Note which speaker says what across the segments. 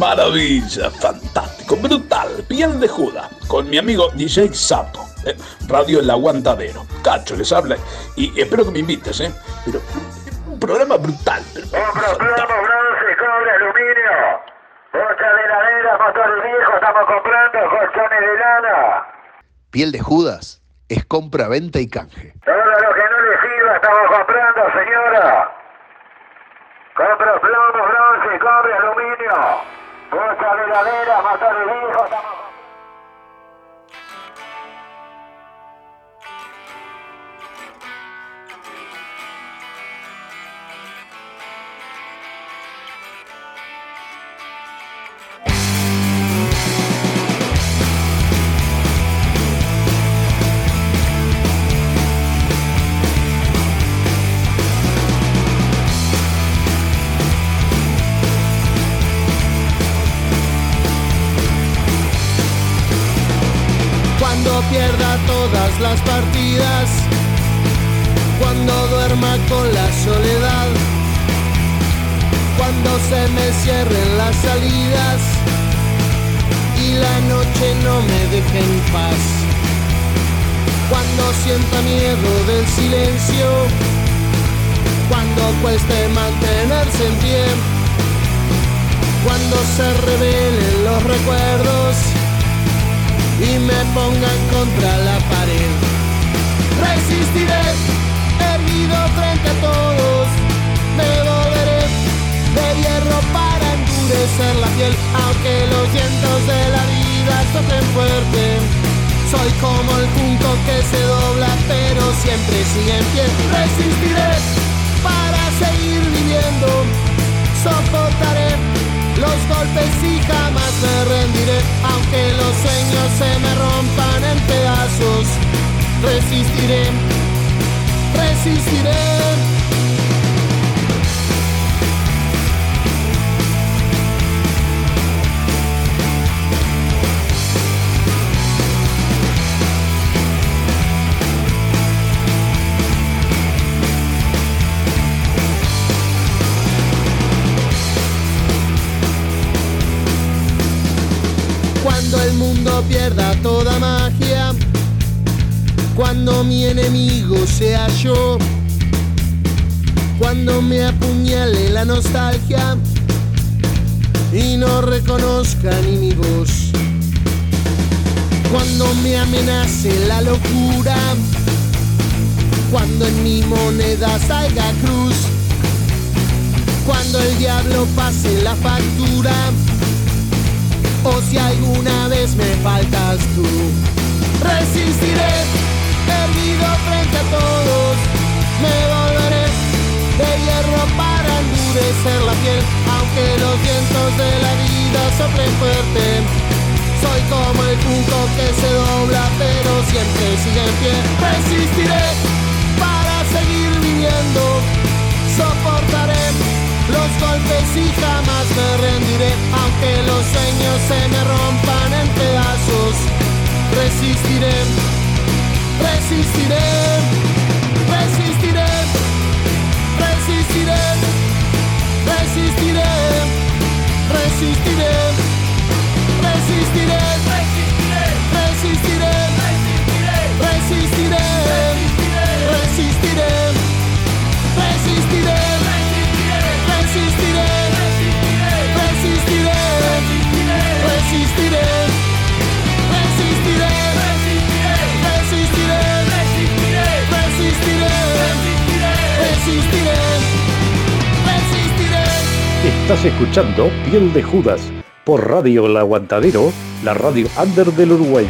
Speaker 1: Maravilla, fantástico, brutal, piel de Judas, con mi amigo DJ Sapo, eh, Radio El Aguantadero. Cacho les habla y espero que me invites, ¿eh? Pero un programa brutal. Pero,
Speaker 2: Compro plomo, bronce, cobre, aluminio. Bocha de heladera, motor viejo, estamos comprando colchones de lana.
Speaker 3: Piel de Judas es compra, venta y canje.
Speaker 2: Todo lo que no le sirva estamos comprando, señora. Compro plomo, bronce, cobre, aluminio. Muchas
Speaker 4: veladeras, más viejos, las partidas, cuando duerma con la soledad, cuando se me cierren las salidas y la noche no me deje en paz, cuando sienta miedo del silencio, cuando cueste mantenerse en pie, cuando se revelen los recuerdos y me pongan contra la pared. Resistiré, erguido frente a todos, me volveré de hierro para endurecer la piel, aunque los vientos de la vida soplen fuerte. Soy como el punto que se dobla, pero siempre sigue en pie. Resistiré para seguir viviendo, soportaré los golpes y jamás me rendiré, aunque los sueños se me rompan en pedazos. Resistiré, resistiré. Pierda toda magia, cuando mi enemigo sea yo, cuando me apuñale la nostalgia y no reconozca ni mi voz, cuando me amenace la locura, cuando en mi moneda salga cruz, cuando el diablo pase la factura. O si alguna vez me faltas tú. Resistiré, frente a todos, me volveré de hierro para endurecer la piel, aunque los vientos de la vida soplen fuerte. Soy como el punto que se dobla, pero siempre sigue en pie. Resistiré para seguir viviendo, soportaré los golpes y jamás me rendiré, aunque los sueños se me rompan en pedazos. Resistiré, persistiré, persistiré.
Speaker 5: Estás escuchando Piel de Judas por Radio El Aguantadero, la radio under del Uruguay.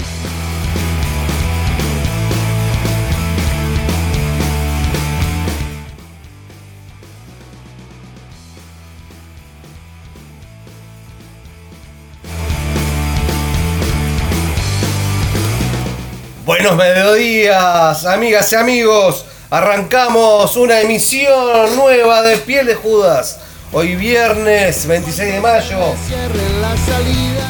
Speaker 6: Buenos mediodías, amigas y amigos. Arrancamos una emisión nueva de Piel de Judas. Hoy viernes 26 de mayo.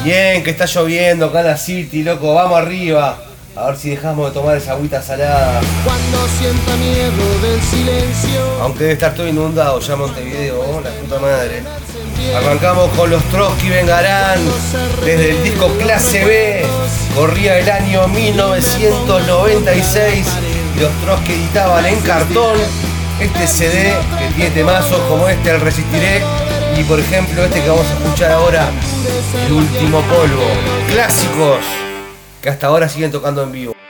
Speaker 6: Bien, que está lloviendo acá en la City, loco. Vamos arriba.
Speaker 4: A ver si dejamos de tomar esa agüita salada.
Speaker 6: Cuando sienta miedo del silencio.
Speaker 4: Aunque debe estar todo inundado ya Montevideo, oh, la puta madre. Arrancamos con los Trotsky Vengarán desde el disco Clase B. Corría el año 1996. Los Trotsky editaban en cartón este CD que tiene temazos como este, el Resistiré. Y por ejemplo, este que vamos a escuchar ahora, El último polvo. Clásicos que hasta ahora siguen tocando en vivo.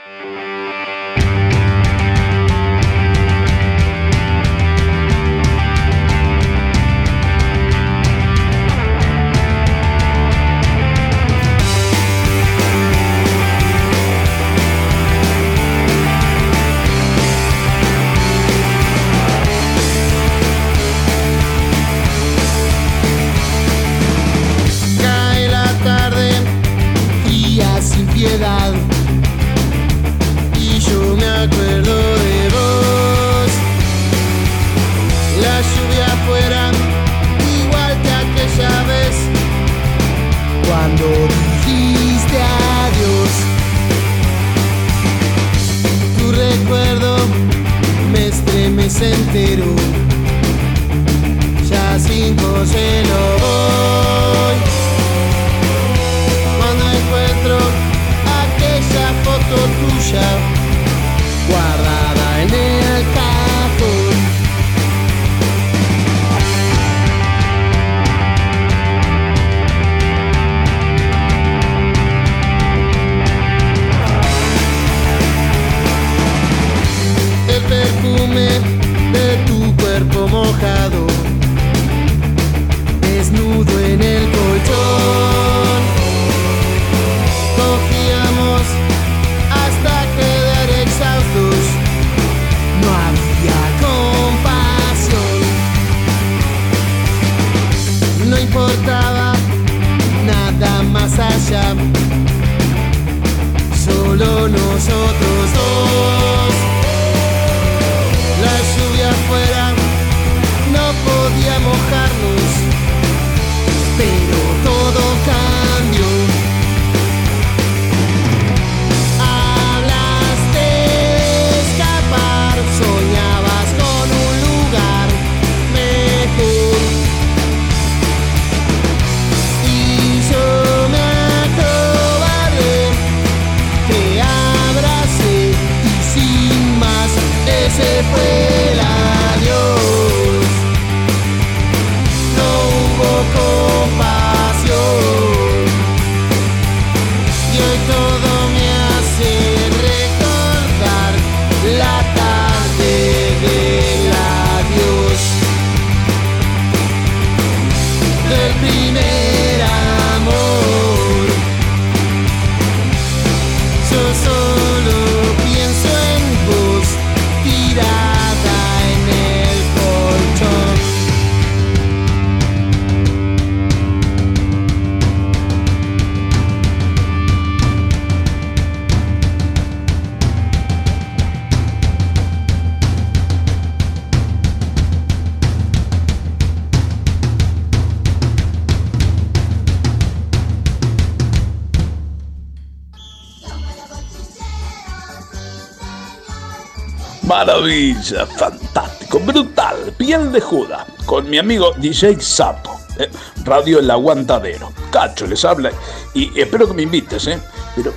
Speaker 1: Fantástico, brutal, piel de Judas, con mi amigo DJ Sapo, eh, Radio El Aguantadero. Cacho les habla y espero que me invites, ¿eh? Pero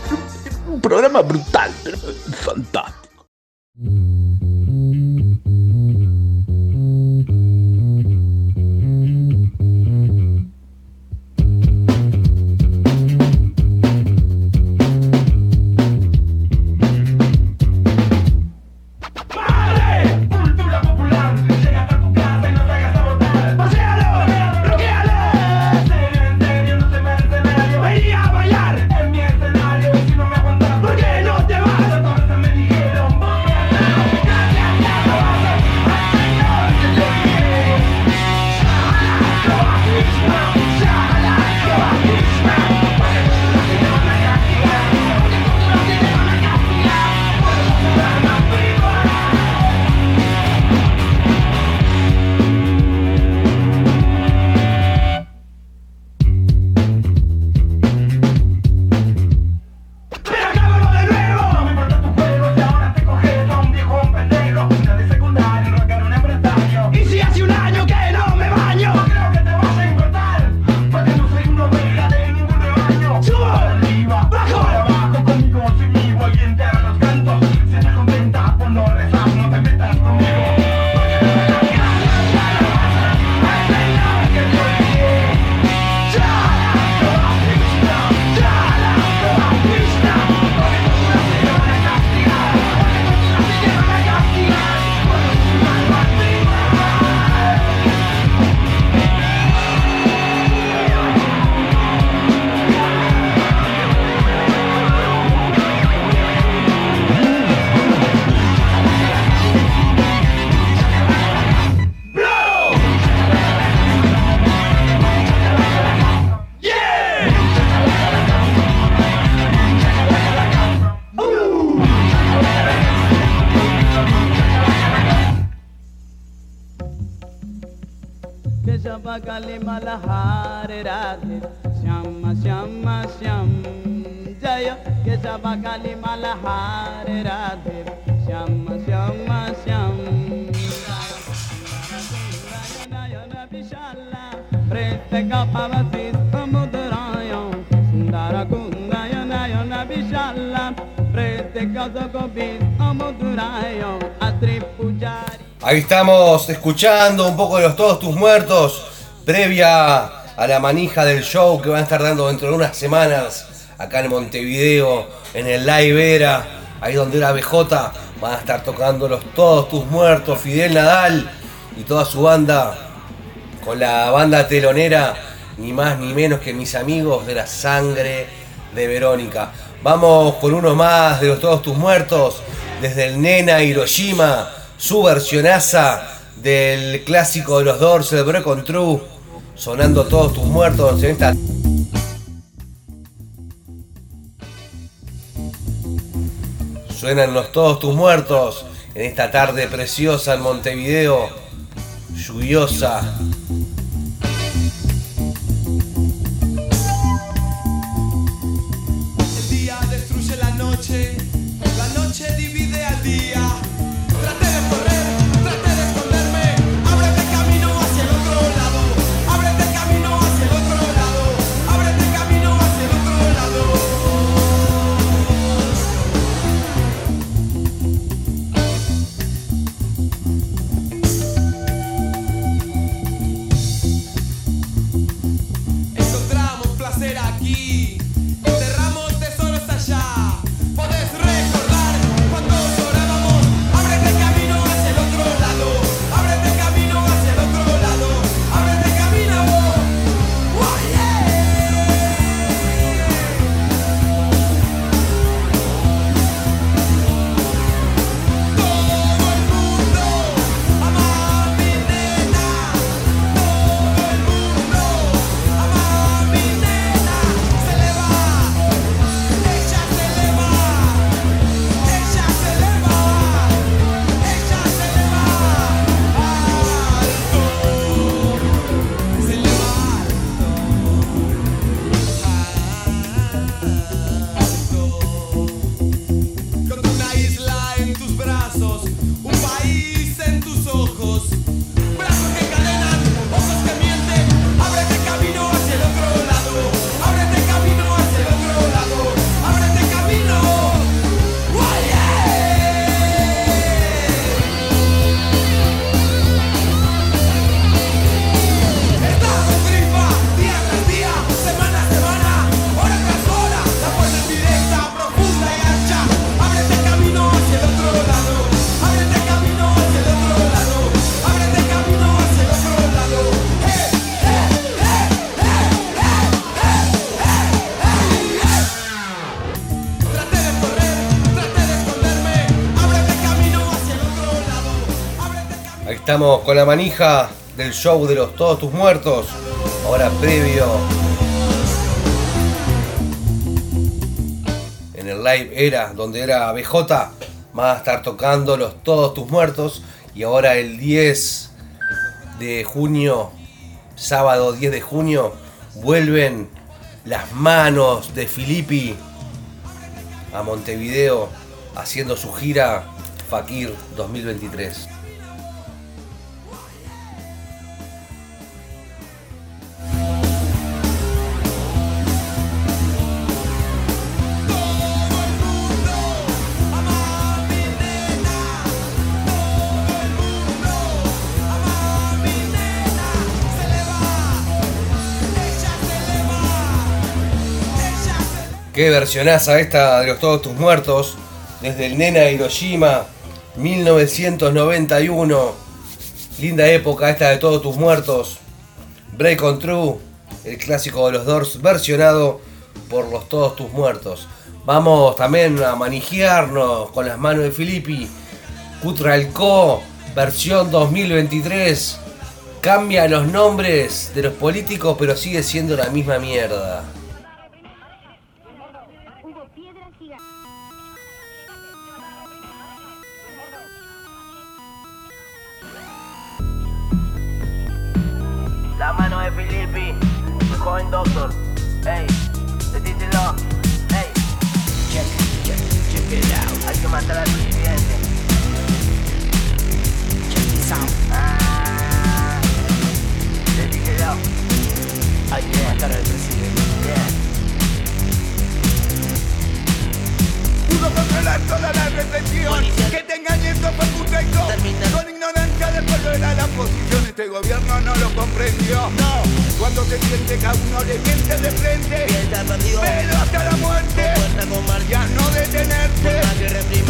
Speaker 1: un programa brutal,
Speaker 7: Ahí estamos escuchando un poco de los Todos Tus Muertos, previa a la manija del show que van a estar dando dentro de unas semanas acá en Montevideo, en el Live Era, ahí donde era BJ, van a estar tocando los Todos Tus Muertos, Fidel Nadal y toda su banda, con la banda telonera, ni más ni menos que mis amigos de la sangre de Verónica. Vamos con uno más de los Todos Tus Muertos, desde el Nena Hiroshima, su versionaza del clásico de los Doors, el Broken True, sonando Todos Tus Muertos en esta Suenan los todos tus muertos en esta tarde preciosa en Montevideo, lluviosa.
Speaker 6: Estamos
Speaker 7: con la manija del show de los Todos Tus Muertos. Ahora previo. En el live era donde era BJ. Va a estar tocando los Todos Tus Muertos. Y ahora el 10 de junio, sábado 10 de junio, vuelven las manos de Filippi a Montevideo haciendo su gira Fakir 2023. Qué versionaza esta de los Todos Tus Muertos. Desde el Nena Hiroshima, 1991. Linda época esta de Todos Tus Muertos. Break on True, el clásico de los Doors, versionado por los Todos Tus Muertos. Vamos también a manijearnos con las manos de Filippi. Cutralco, versión 2023. Cambia los nombres de los políticos, pero sigue siendo la misma mierda.
Speaker 8: Joven doctor. Ey, decíselo. Ey, check, check, check it out. Hay que matar al presidente. Check this out. Ah, decíselo. Hay que matar al presidente.
Speaker 7: Controlar toda la represión. Que te engañen con facultad y con Con ignorancia del pueblo era la posición. Este gobierno no lo comprendió. No, cuando se siente que a uno le miente de frente. Pero hasta la muerte. Ya no detenerse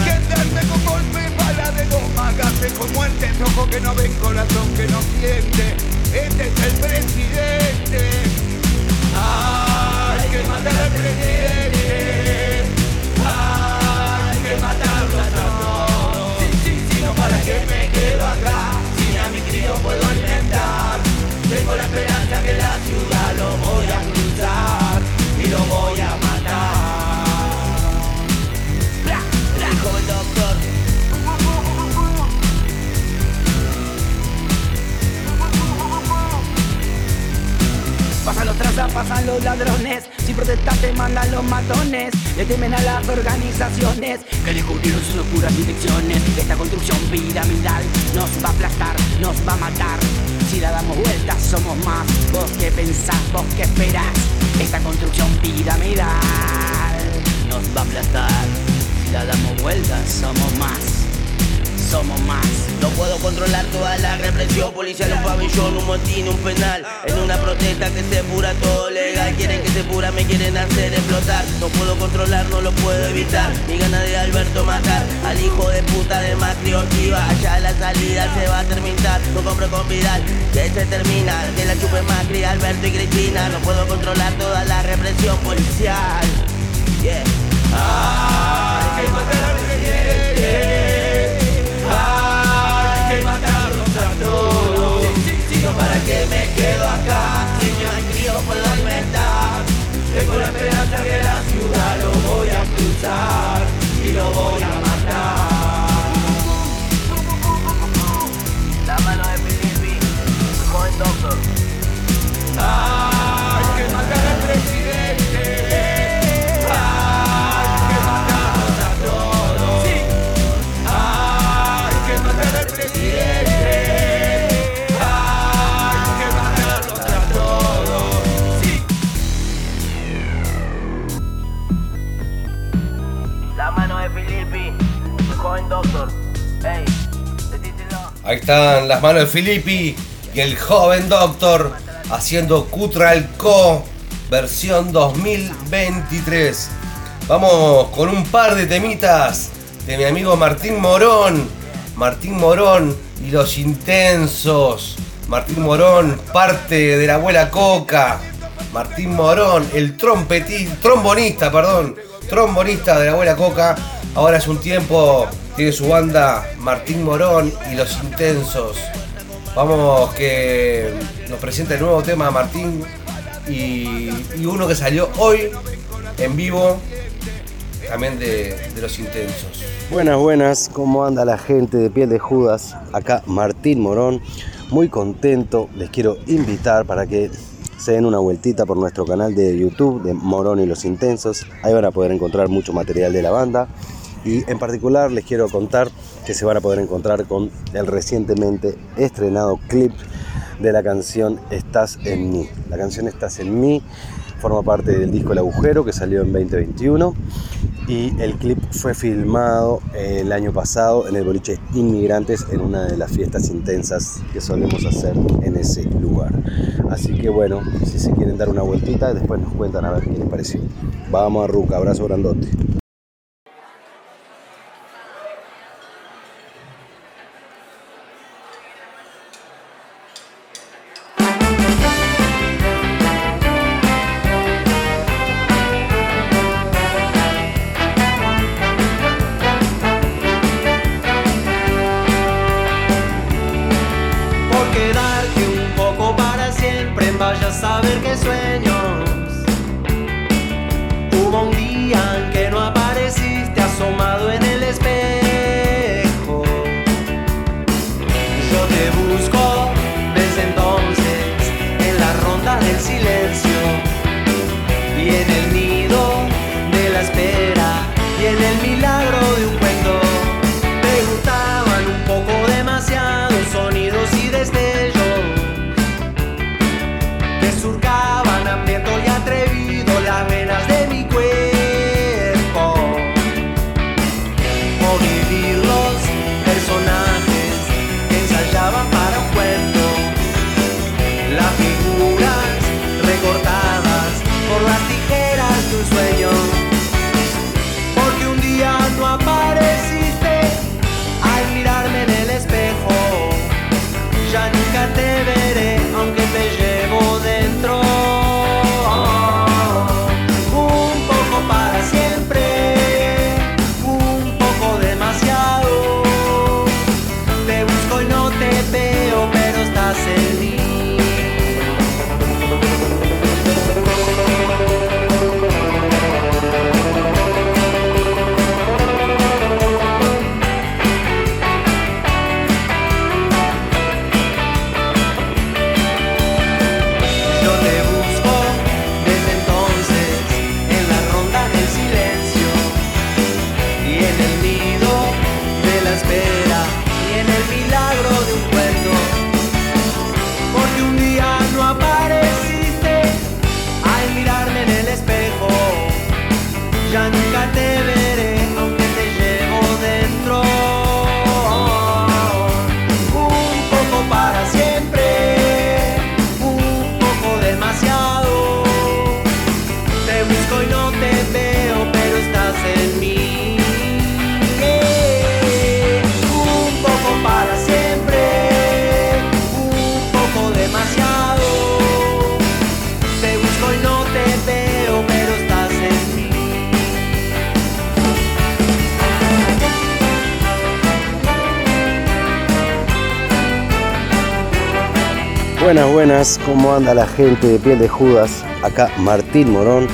Speaker 7: Quedarse con golpe, bala de goma Gases con muerte, ojo que no ven, corazón que no siente. Este es el presidente. Hay que matar al presidente que me quedo acá. Sin a mi crío puedo alimentar. Tengo la esperanza que la ciudad lo voy a cruzar y lo voy a matar.
Speaker 8: Bla, bla, joven doctor. Pasan los trazas, pasan los ladrones Sin protestar te mandan los matones Le temen a las organizaciones. Que descubrieron sus oscuras direcciones Esta construcción piramidal Nos va a aplastar, nos va a matar. Si la damos vueltas somos más. Vos que pensás, vos que esperás Esta construcción piramidal Nos va a aplastar. Si la damos vueltas somos más
Speaker 9: No puedo controlar toda la represión policial, un pabellón, un motín, un penal. En una protesta que se pura todo legal, quieren que se pura, me quieren hacer explotar. No puedo controlar, no lo puedo evitar. Mi gana de Alberto matar al hijo de puta de Macri Ortiva. Allá la salida se va a terminar, no compro con Vidal, que se termina. Que la chupe Macri, Alberto y Cristina. No puedo controlar toda la represión policial. Yeah.
Speaker 7: Todos. No para que me quedo acá. Si yo crío puedo alimentar. Tengo la esperanza que la ciudad lo voy a cruzar y lo voy a matar.
Speaker 8: La mano de Filippi, el joven doctor. Doctor.
Speaker 6: Ahí están las manos de Filippi y el joven doctor haciendo Cutral Co versión 2023. Vamos con un par de temitas de mi amigo Martín Morón. Martín Morón y los intensos. Martín Morón, parte de la abuela Coca. Martín Morón, el trompetí, trombonista, perdón, trombonista de la abuela Coca. Ahora es un tiempo, tiene su banda Martín Morón y los intensos. Vamos que nos presenta el nuevo tema Martín y, uno que salió hoy en vivo también de, de los intensos.
Speaker 10: Buenas, buenas, ¿cómo anda la gente de Piel de Judas? Acá Martín Morón, muy contento, les quiero invitar para que se den una vueltita por nuestro canal de YouTube de Morón y los Intensos, ahí van a poder encontrar mucho material de la banda y en particular les quiero contar que se van a poder encontrar con el recientemente estrenado clip de la canción Estás en mí. La canción Estás en mí forma parte del disco El Agujero que salió en 2021 y el clip fue filmado el año pasado en el boliche Inmigrantes en una de las fiestas intensas que solemos hacer en ese lugar. Así que bueno, si se quieren dar una vueltita, después nos cuentan a ver qué les pareció. Vamos a Ruca, abrazo grandote.
Speaker 11: Vaya a saber qué sueños. Hubo un día en que no apareciste asomado en el espejo. Yo te busco desde entonces en la ronda del silencio y en el nido de la espera y en el milagro de un
Speaker 10: Buenas, buenas, ¿cómo anda la gente de piel de Judas? Acá Martín Morón,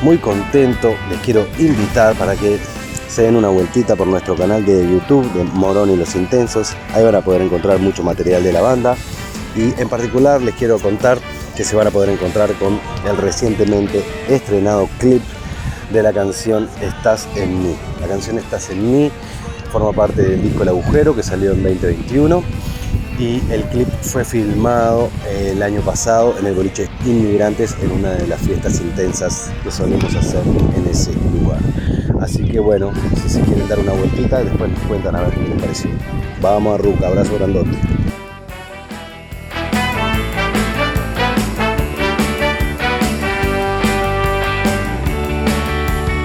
Speaker 10: muy contento, les quiero invitar para que se den una vueltita por nuestro canal de YouTube de Morón y los Intensos, ahí van a poder encontrar mucho material de la banda. Y en particular les quiero contar que se van a poder encontrar con el recientemente estrenado clip de la canción Estás en mí. La canción Estás en mí forma parte del disco El Agujero que salió en 2021 y el clip fue filmado eh, el año pasado en el boliche Inmigrantes en una de las fiestas intensas que solemos hacer en ese lugar. Así que bueno, si se quieren dar una vueltita, después nos cuentan a ver qué les pareció. Vamos a Ruca, abrazo grandote.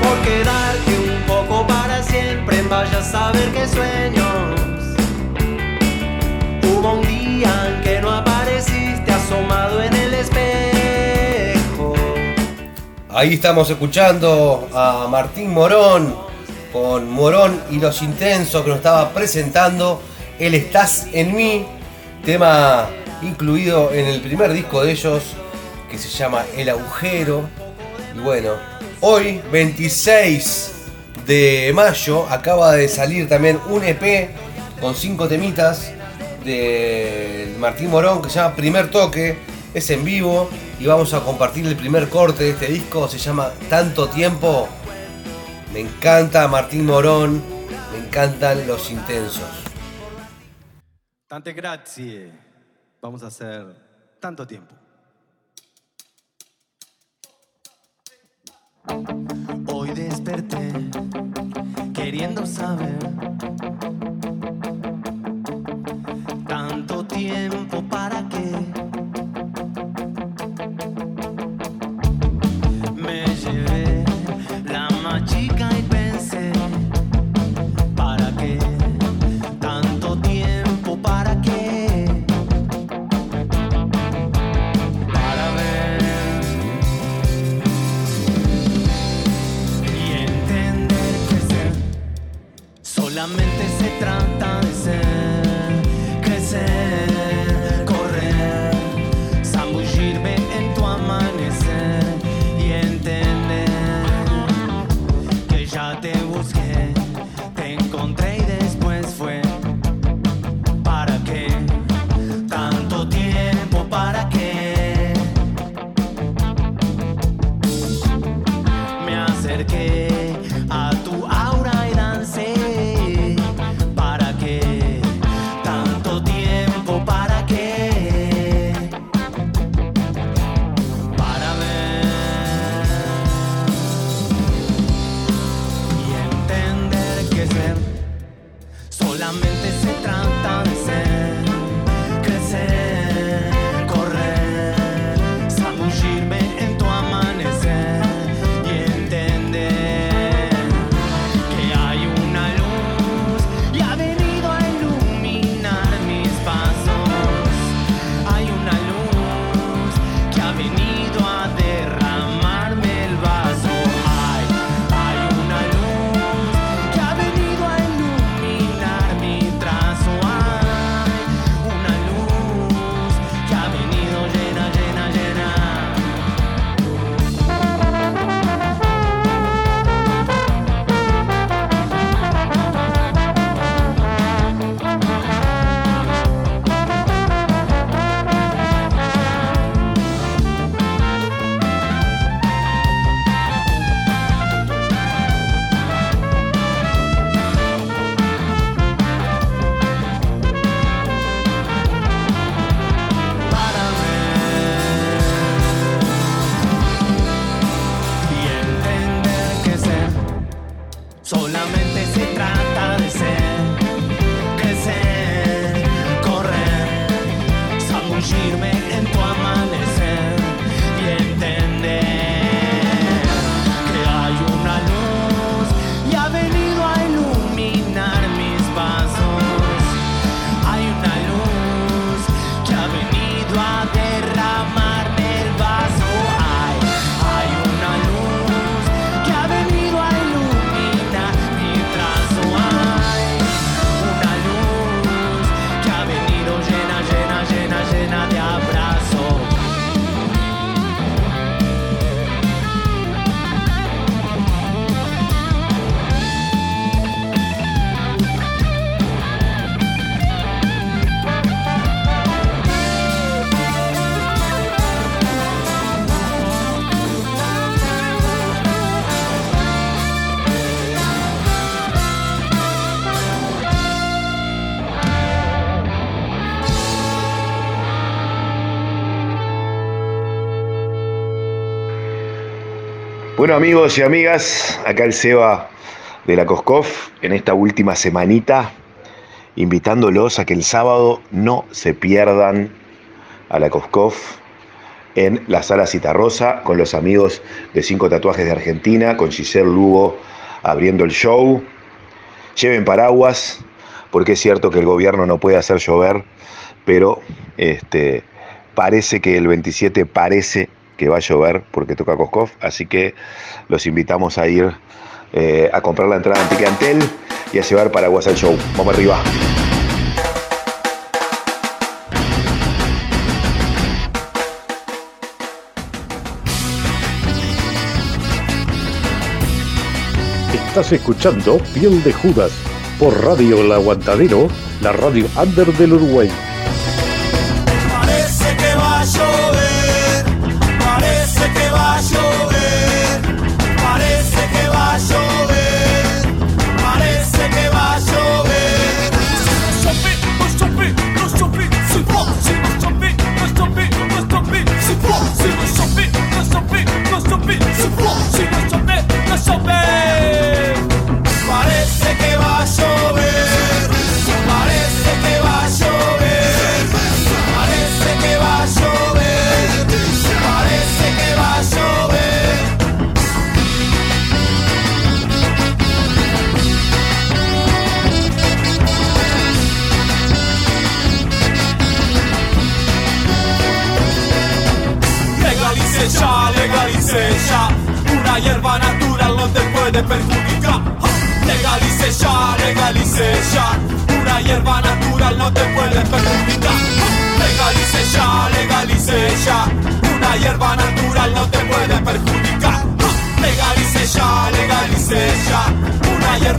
Speaker 11: por quedarte un poco para siempre. Vaya a saber qué sueños.
Speaker 6: Ahí estamos escuchando a Martín Morón con Morón y los Intensos que nos estaba presentando El Estás en mí, tema incluido en el primer disco de ellos que se llama El Agujero. Y bueno, hoy 26 de mayo acaba de salir también un EP con cinco temitas de Martín Morón que se llama Primer Toque. Es en vivo y vamos a compartir el primer corte de este disco. Se llama Tanto Tiempo. Me encanta Martín Morón, me encantan los intensos.
Speaker 12: Tante grazie. Vamos a hacer tanto tiempo.
Speaker 11: Hoy desperté queriendo saber tanto tiempo para solamente se
Speaker 13: Bueno amigos y amigas, acá el Seba de la Coscoff en esta última semanita, invitándolos a que el sábado no se pierdan a la Coscoff en la sala Citarrosa con los amigos de Cinco Tatuajes de Argentina, con Giselle Lugo abriendo el show. Lleven paraguas, porque es cierto que el gobierno no puede hacer llover, pero este, parece que el 27 parece que va a llover porque toca Coscoff, así que los invitamos a ir eh, a comprar la entrada en Ticantel y a llevar paraguas al show. Vamos arriba.
Speaker 5: Estás escuchando Piel de Judas por Radio El Aguantadero, la radio under del Uruguay.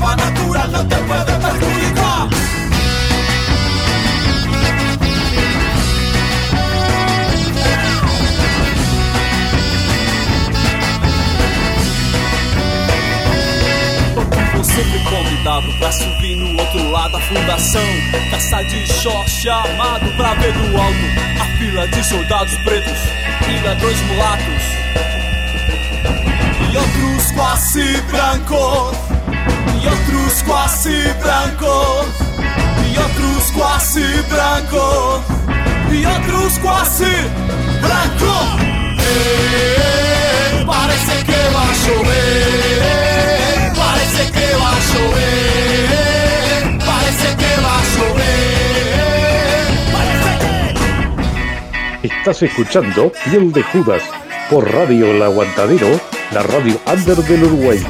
Speaker 14: Hierba natural no te puede perjudicar. Sempre convidado pra subir no outro lado da fundação. Caça de short chamado pra ver do alto. A fila de soldados pretos e ladrões mulatos. E outros quase brancos Outros quase brancos E outros quase brancos E outros quase brancos Eh, Parece que va a llover. Parece que va a llover. Parece que va a llover.
Speaker 5: Estás escuchando Piel de Judas por Radio El Aguantadero, la radio under del Uruguay.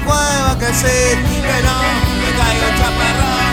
Speaker 14: Cueva, que sí, que no, que caiga un chaparrón,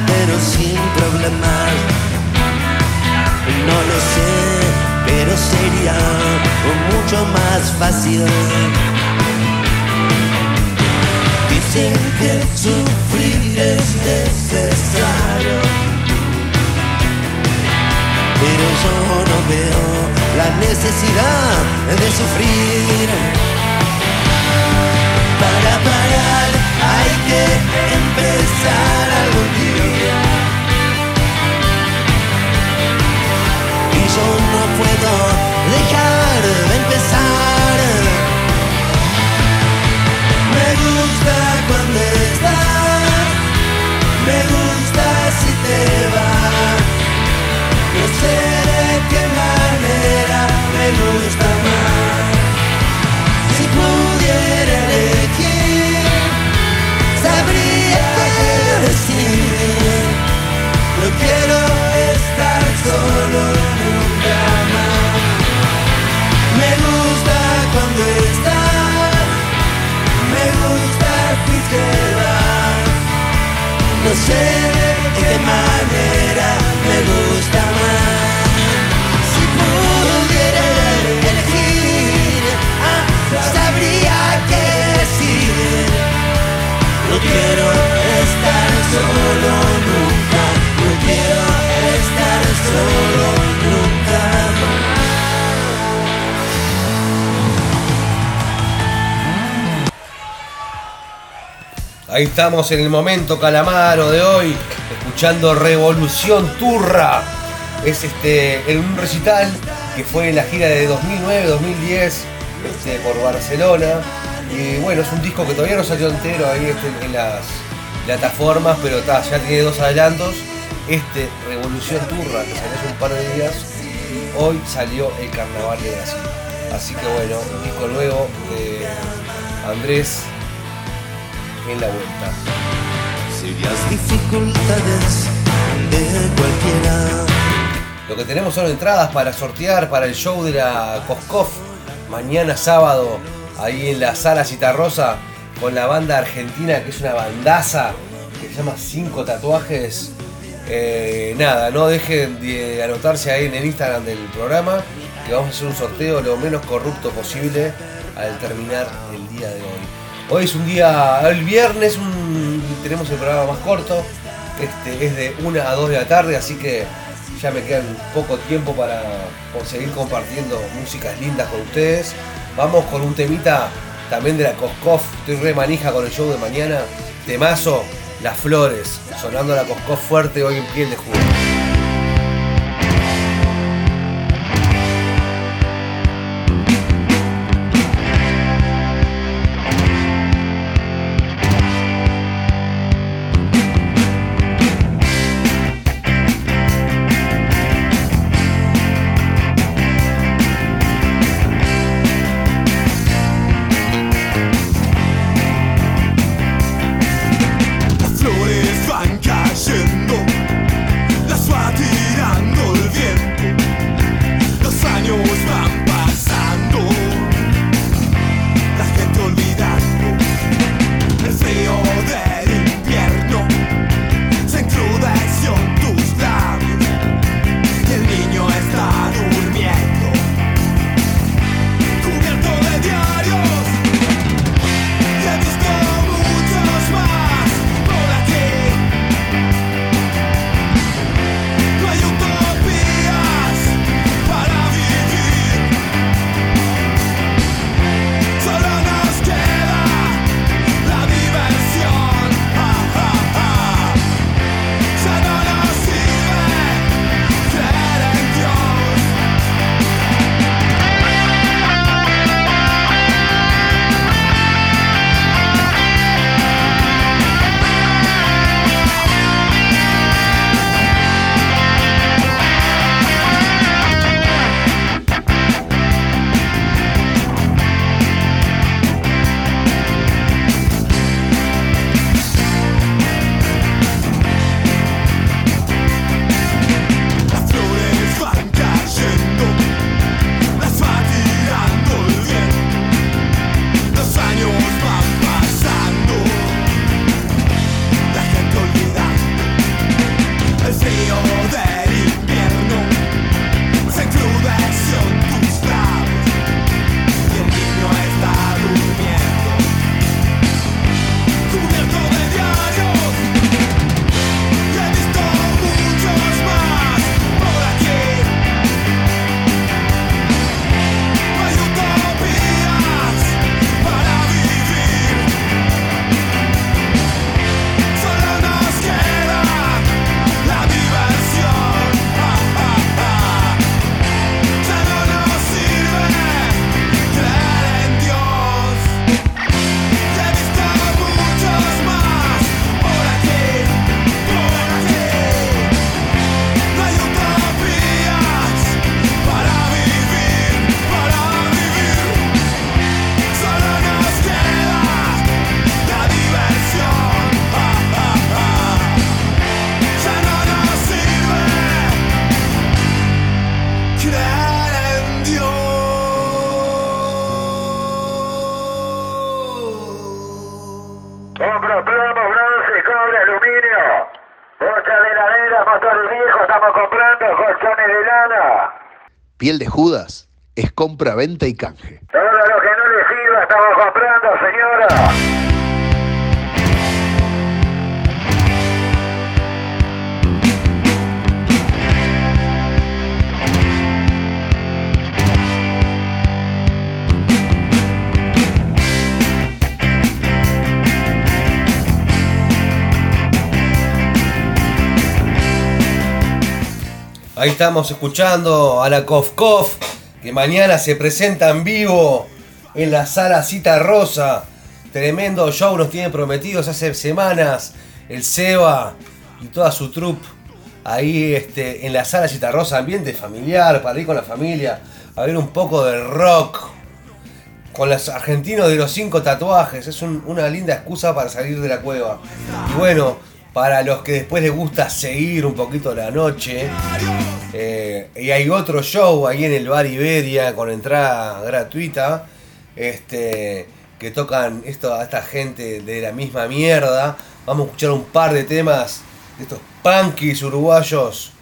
Speaker 14: pero sin problemas. No lo sé, pero sería mucho más fácil. Dicen que sufrir es necesario, pero yo no veo la necesidad de sufrir. Para parar hay que me gusta más. Si pudiera elegir, sabría qué decir. No quiero estar solo nunca más. Me gusta cuando estás, me gusta si te. No sé quiero estar solo nunca, no quiero estar solo nunca.
Speaker 6: Ahí estamos en el momento calamaro de hoy, escuchando Revolución Turra. Es este en un recital que fue en la gira de 2009-2010 este, por Barcelona. Y bueno, es un disco que todavía no salió entero ahí este, en las plataformas, pero ta, ya tiene dos adelantos. Este Revolución Turra, que salió hace un par de días, hoy salió el Carnaval de Brasil. Así que bueno, un disco nuevo de Andrés en la vuelta.
Speaker 14: Dificultades de cualquiera.
Speaker 6: Lo que tenemos son entradas para sortear para el show de la Coscoff mañana sábado ahí en la sala Citarrosa con la banda argentina que es una bandaza que se llama Cinco Tatuajes. Eh, nada, no dejen de anotarse ahí en el Instagram del programa que vamos a hacer un sorteo lo menos corrupto posible al terminar el día de hoy. Hoy es un día, el viernes tenemos el programa más corto, este es de 1 a 2 de la tarde, así que ya me quedan poco tiempo para seguir compartiendo músicas lindas con ustedes. Vamos con un temita también de la Coscoff, estoy re manija con el show de mañana, temazo, Las Flores, sonando la Coscoff fuerte hoy en piel de jugo.
Speaker 3: Piel de Judas es compra, venta y canje.
Speaker 2: Todo lo que no le sirva estamos comprando, señora.
Speaker 15: Ahí estamos escuchando a la Kof Kof, que mañana se presenta en vivo en la sala Cita Rosa. Tremendo show nos tienen prometidos hace semanas el Seba y toda su troupe ahí este, en la sala Cita Rosa, ambiente familiar, para ir con la familia, a ver un poco de rock. Con los argentinos de los cinco tatuajes, es un- una linda excusa para salir de la cueva. Y bueno, para los que después les gusta seguir un poquito la noche, eh, y hay otro show ahí en el Bar Iberia con entrada gratuita. Este. Que tocan esto a esta gente de la misma mierda. Vamos a escuchar un par de temas de estos punkis uruguayos.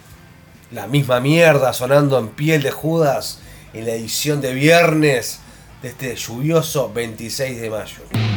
Speaker 15: La misma mierda sonando en piel de Judas en la edición de viernes de este lluvioso 26 de mayo.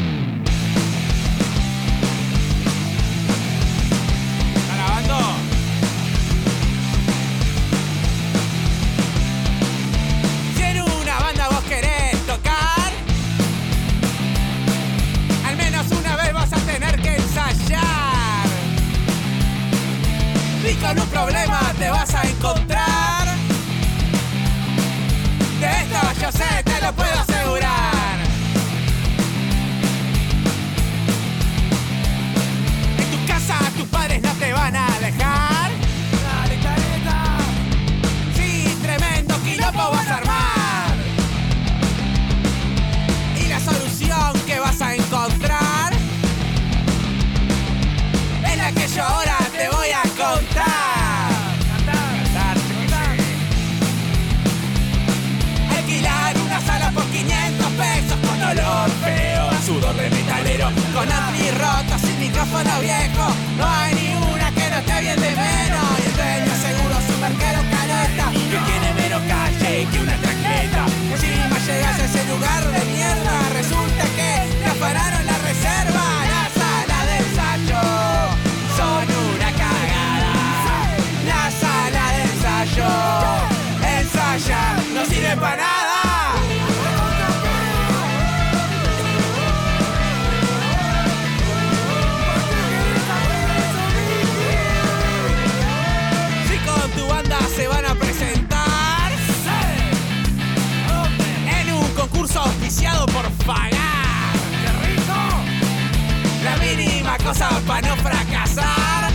Speaker 16: Cosa para no fracasar.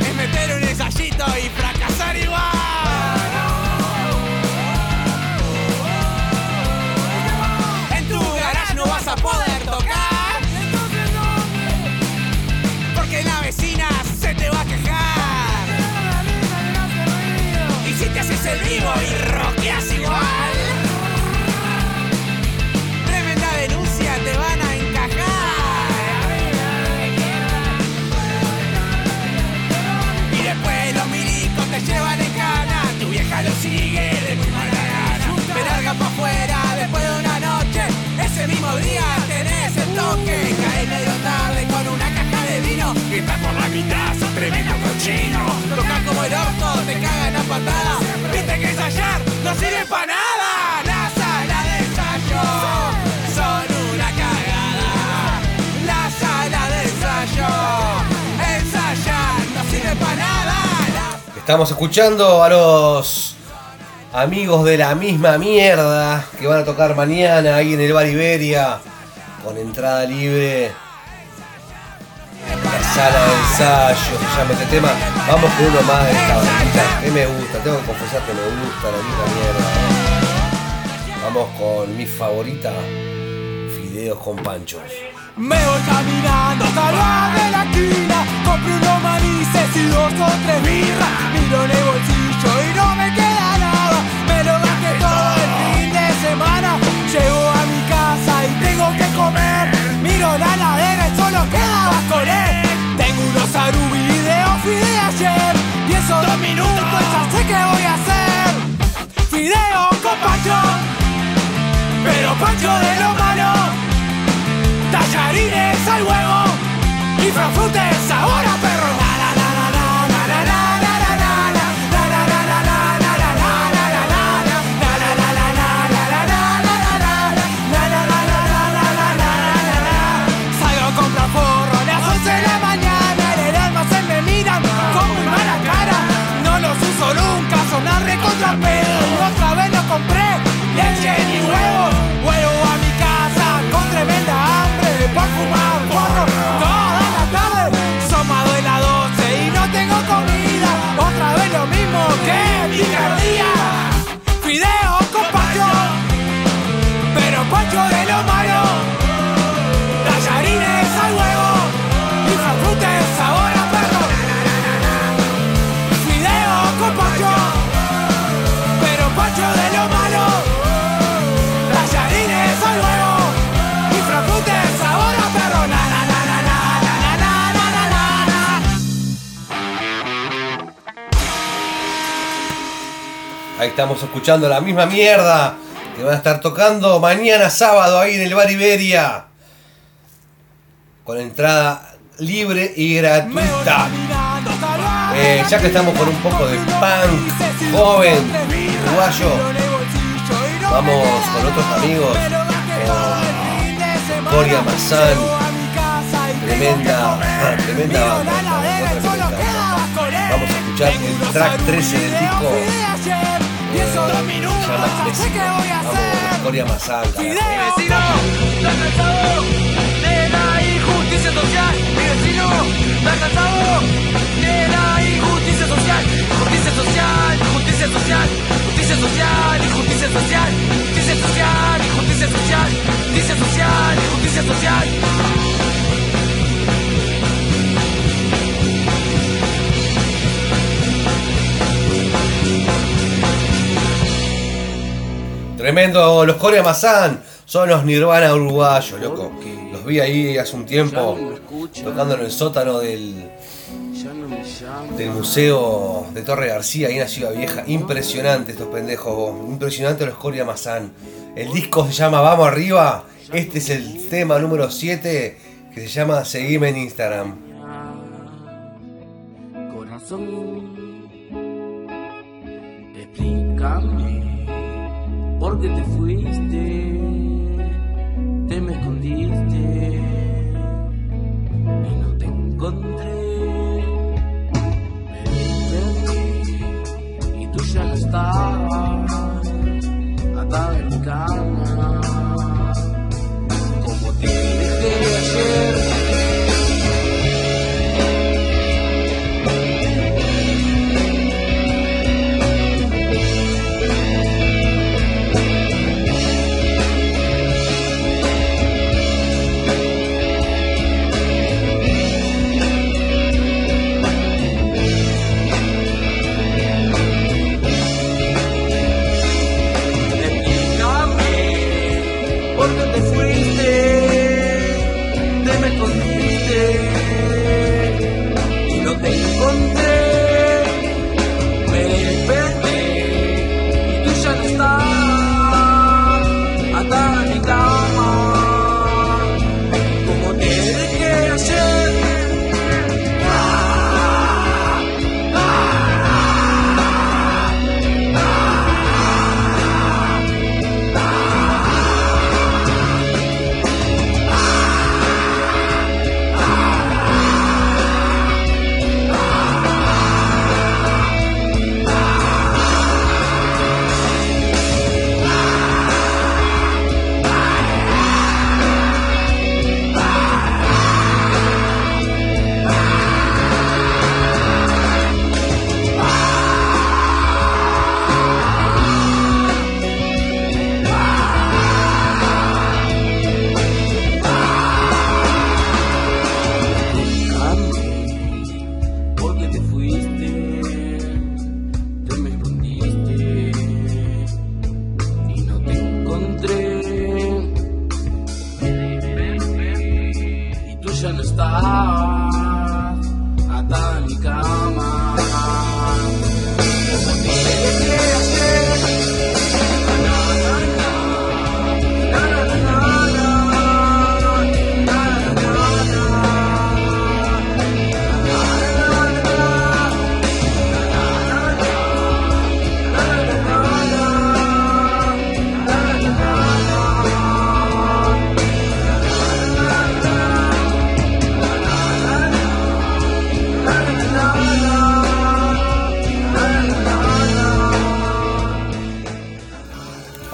Speaker 16: Es meter un ensayito y fracasar lo sigue de muy mala gana. Me larga pa' afuera después de una noche. Ese mismo día tenés el toque. Cae medio tarde con una caja de vino. Y está por la mitad, sos tremendo cochino. Tocas como el orto, te cagan a patadas. Viste que ensayar no sirve pa' nada.
Speaker 6: Estamos escuchando a los amigos de la misma mierda que van a tocar mañana ahí en el Bar Iberia con entrada libre. La sala de ensayo se llama este tema. Vamos con uno más de esta bandita que me gusta, tengo que confesar que me gusta la misma mierda. Vamos con mi favorita, Fideos con Panchos.
Speaker 16: Me voy caminando hasta el bar de la esquina. Compro unos manices y dos o tres birras. Miro en el bolsillo y no me queda nada. Me lo gasté todo el fin de semana. Llego a mi casa y tengo que comer. Miro la ladera y solo queda basconet Tengo unos arubi de ofi de ayer. Pienso dos minutos y ya sé qué voy a hacer. Fideo con pancho. Pero pancho de lo malo Tallarines al huevo y frafrutes sabor a perro. Salgo con las 11 de la mañana. El almacén me miran con muy mala cara. No los uso nunca, sonar recontra. Otra vez los compré, leche y huevo. Fumar porro toda la tarde. Son más de las 12 y no tengo comida. Otra vez lo mismo que picardía. Fideo con pacho Pero pacho de lo malo. Tallarines al huevo Y frutes sabor a perro. Fideo con pacho Pero pacho de lo malo
Speaker 6: Ahí estamos escuchando la misma mierda que van a estar tocando mañana sábado ahí en el Bar Iberia. Con entrada libre y gratuita. Eh, ya que estamos con un poco de punk joven, uruguayo, vamos con otros amigos. Coria Mazán, tremenda, tremenda banda. Vamos a escuchar el track 13 del disco. Eh, se llama Vecino. Vamos con Coria Mazán. carajo.
Speaker 16: vecino, está cansado de la injusticia social. Mi vecino, está cansado de la injusticia social. Justicia social, justicia social, justicia social, injusticia social, justicia social, injusticia social, justicia social, injusticia social.
Speaker 6: Tremendo, los Corea Mazán son los Nirvana uruguayos, loco. Los vi ahí hace un tiempo tocando en el sótano del, del Museo de Torre García, ahí en la Ciudad Vieja. Impresionante estos pendejos, impresionante los Corea Mazán. El disco se llama Vamos Arriba. Este es el tema número 7 que se llama Seguime en Instagram.
Speaker 17: Corazón, explícame por qué te fuiste, te me escondiste y no te encontré. Me perdí y tú ya estabas atada en mi cama, como te dejé ayer.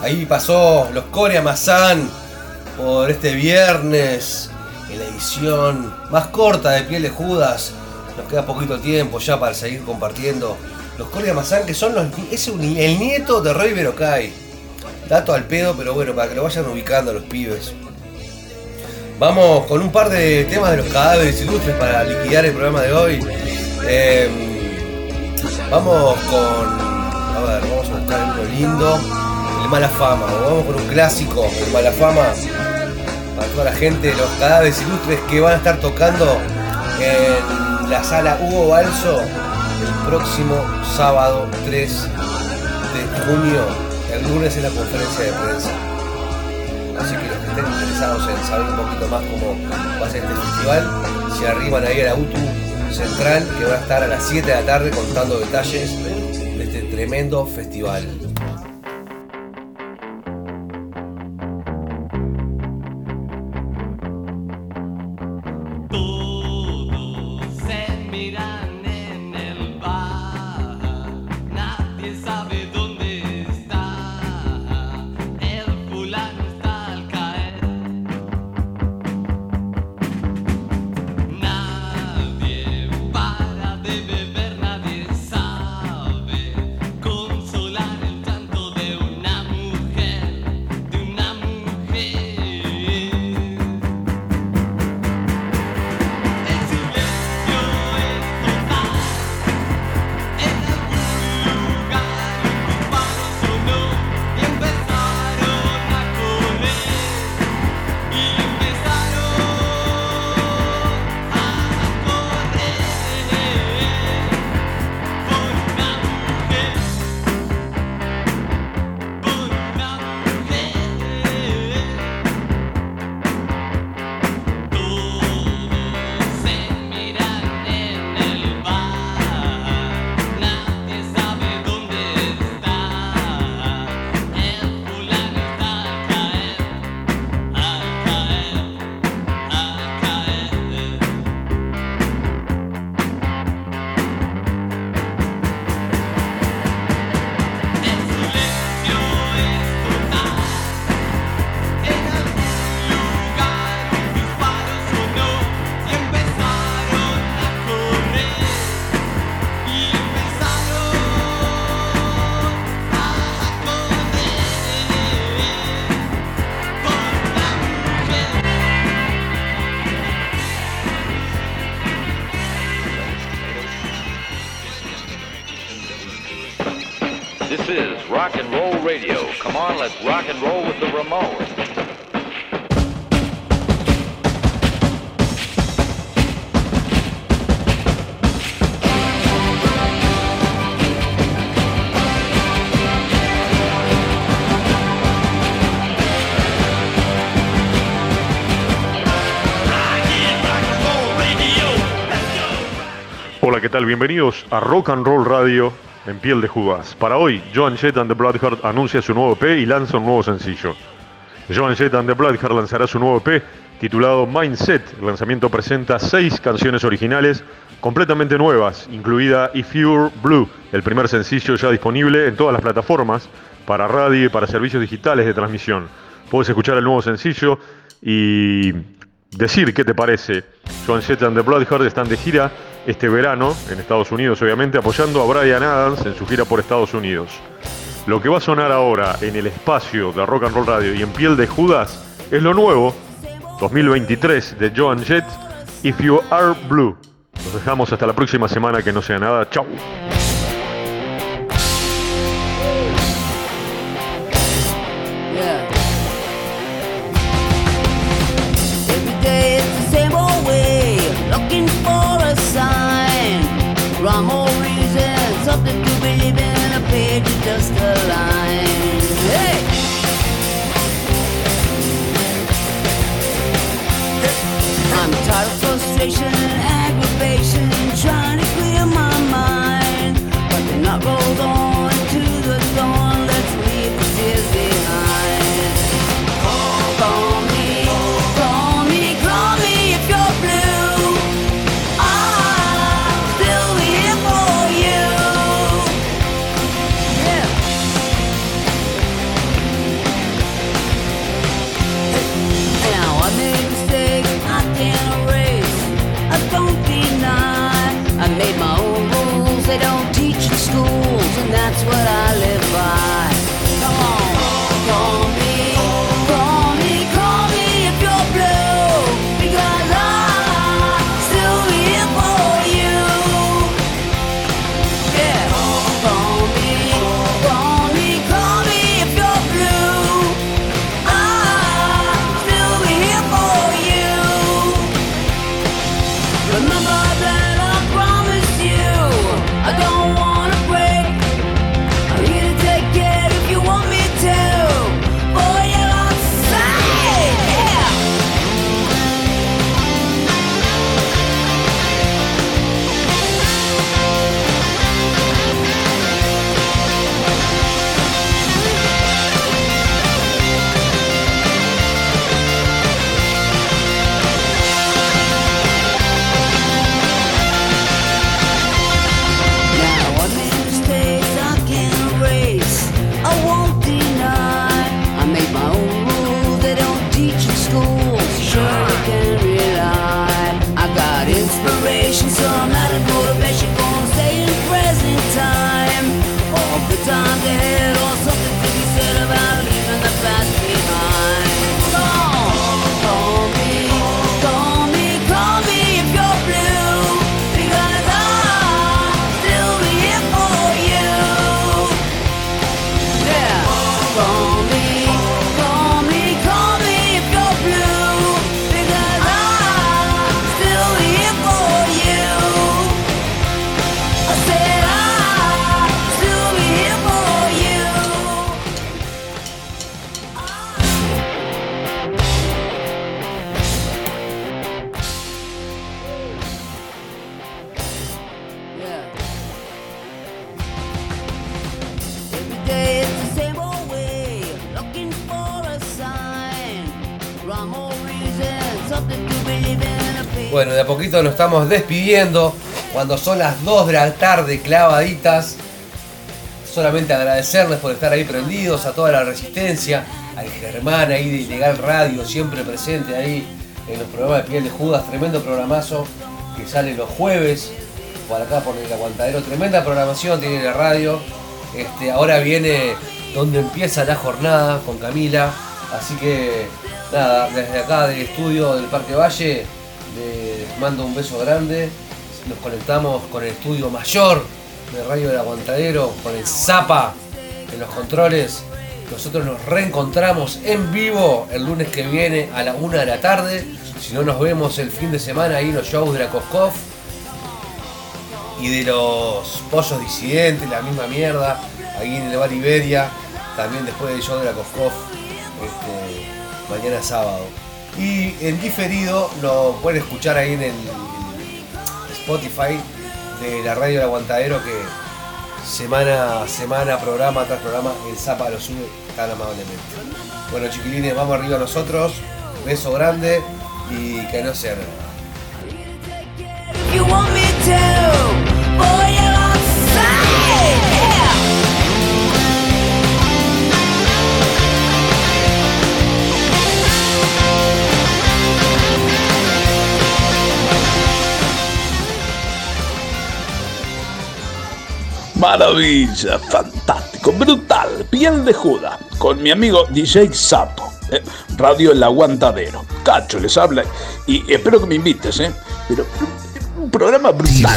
Speaker 18: Ahí pasó los Corea Masan por este viernes en la edición más corta de Piel de Judas. Nos queda poquito tiempo ya para seguir compartiendo. Los Corea Masan que son los, es el nieto de Roy Berocay. Dato al pedo, pero bueno, para que lo vayan ubicando los pibes. Vamos con un par de temas de los cadáveres ilustres para liquidar el programa de hoy. Eh, vamos con. A ver, vamos a buscar uno lindo. El Mala Fama. o Vamos con un clásico, el Mala Fama. Para toda la gente los cadáveres ilustres que van a estar tocando en la sala Hugo Balso el próximo sábado 3 de junio. El lunes es la conferencia de prensa. Así que los que estén interesados en saber un poquito más cómo va a ser este festival, se arriban ahí a la UTU Central, que va a estar a las 7 de la tarde contando detalles de este tremendo festival.
Speaker 19: Let's rock and roll with the Ramones.
Speaker 20: Hola, ¿qué tal? Bienvenidos a Rock and Roll Radio en piel de Judas. Para hoy, Joan Jett and the Bloodheart anuncia su nuevo EP y lanza un nuevo sencillo. Joan Jett and the Bloodheart lanzará su nuevo EP titulado Mindset. El lanzamiento presenta seis canciones originales completamente nuevas, incluida If You're Blue, el primer sencillo ya disponible en todas las plataformas para radio y para servicios digitales de transmisión. Puedes escuchar el nuevo sencillo y decir qué te parece. Joan Jett and the Bloodheart están de gira este verano en Estados Unidos, obviamente apoyando a Brian Adams en su gira por Estados Unidos. Lo que va a sonar ahora en el espacio de Rock and Roll Radio y en piel de Judas es lo nuevo 2023 de Joan Jett, If You Are Blue. Nos dejamos hasta la próxima semana que no sea nada. Chau.
Speaker 6: Estamos despidiendo. Cuando son las 2 de la tarde clavaditas. Solamente agradecerles por estar ahí prendidos, a toda la resistencia, al Germán ahí de Ilegal Radio, siempre presente ahí en los programas de Piel de Judas, tremendo programazo que sale los jueves por acá por el aguantadero, tremenda programación tiene la radio. Este, ahora viene donde empieza la jornada con Camila, así que nada, desde acá del estudio del Parque Valle les mando un beso grande. Nos conectamos con el estudio mayor de Radio del Aguantadero, con el Zapa en los controles. Nosotros nos reencontramos en vivo el lunes que viene a la una de la tarde. Si no nos vemos el fin de semana ahí en los shows de la Coscoff y de los pollos disidentes, la misma mierda, ahí en el Bar Iberia, también después del show de la Coscoff, este, mañana sábado. Y en diferido lo pueden escuchar ahí en el Spotify de la radio del aguantadero que semana a semana, programa tras programa, el Zapa lo sube tan amablemente. Bueno chiquilines, vamos arriba nosotros, beso grande y que no sea nada.
Speaker 1: Maravilla, fantástico, brutal, piel de Judas, con mi amigo DJ Sapo, eh, Radio El Aguantadero. Cacho les habla y espero que me invites, ¿eh? Pero un programa brutal.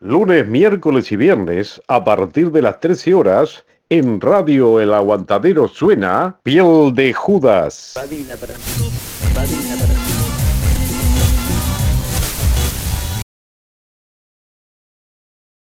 Speaker 5: Lunes, miércoles y viernes, a partir de las 13 horas, en Radio El Aguantadero suena Piel de Judas.
Speaker 9: Padina para mí. Padina para mí.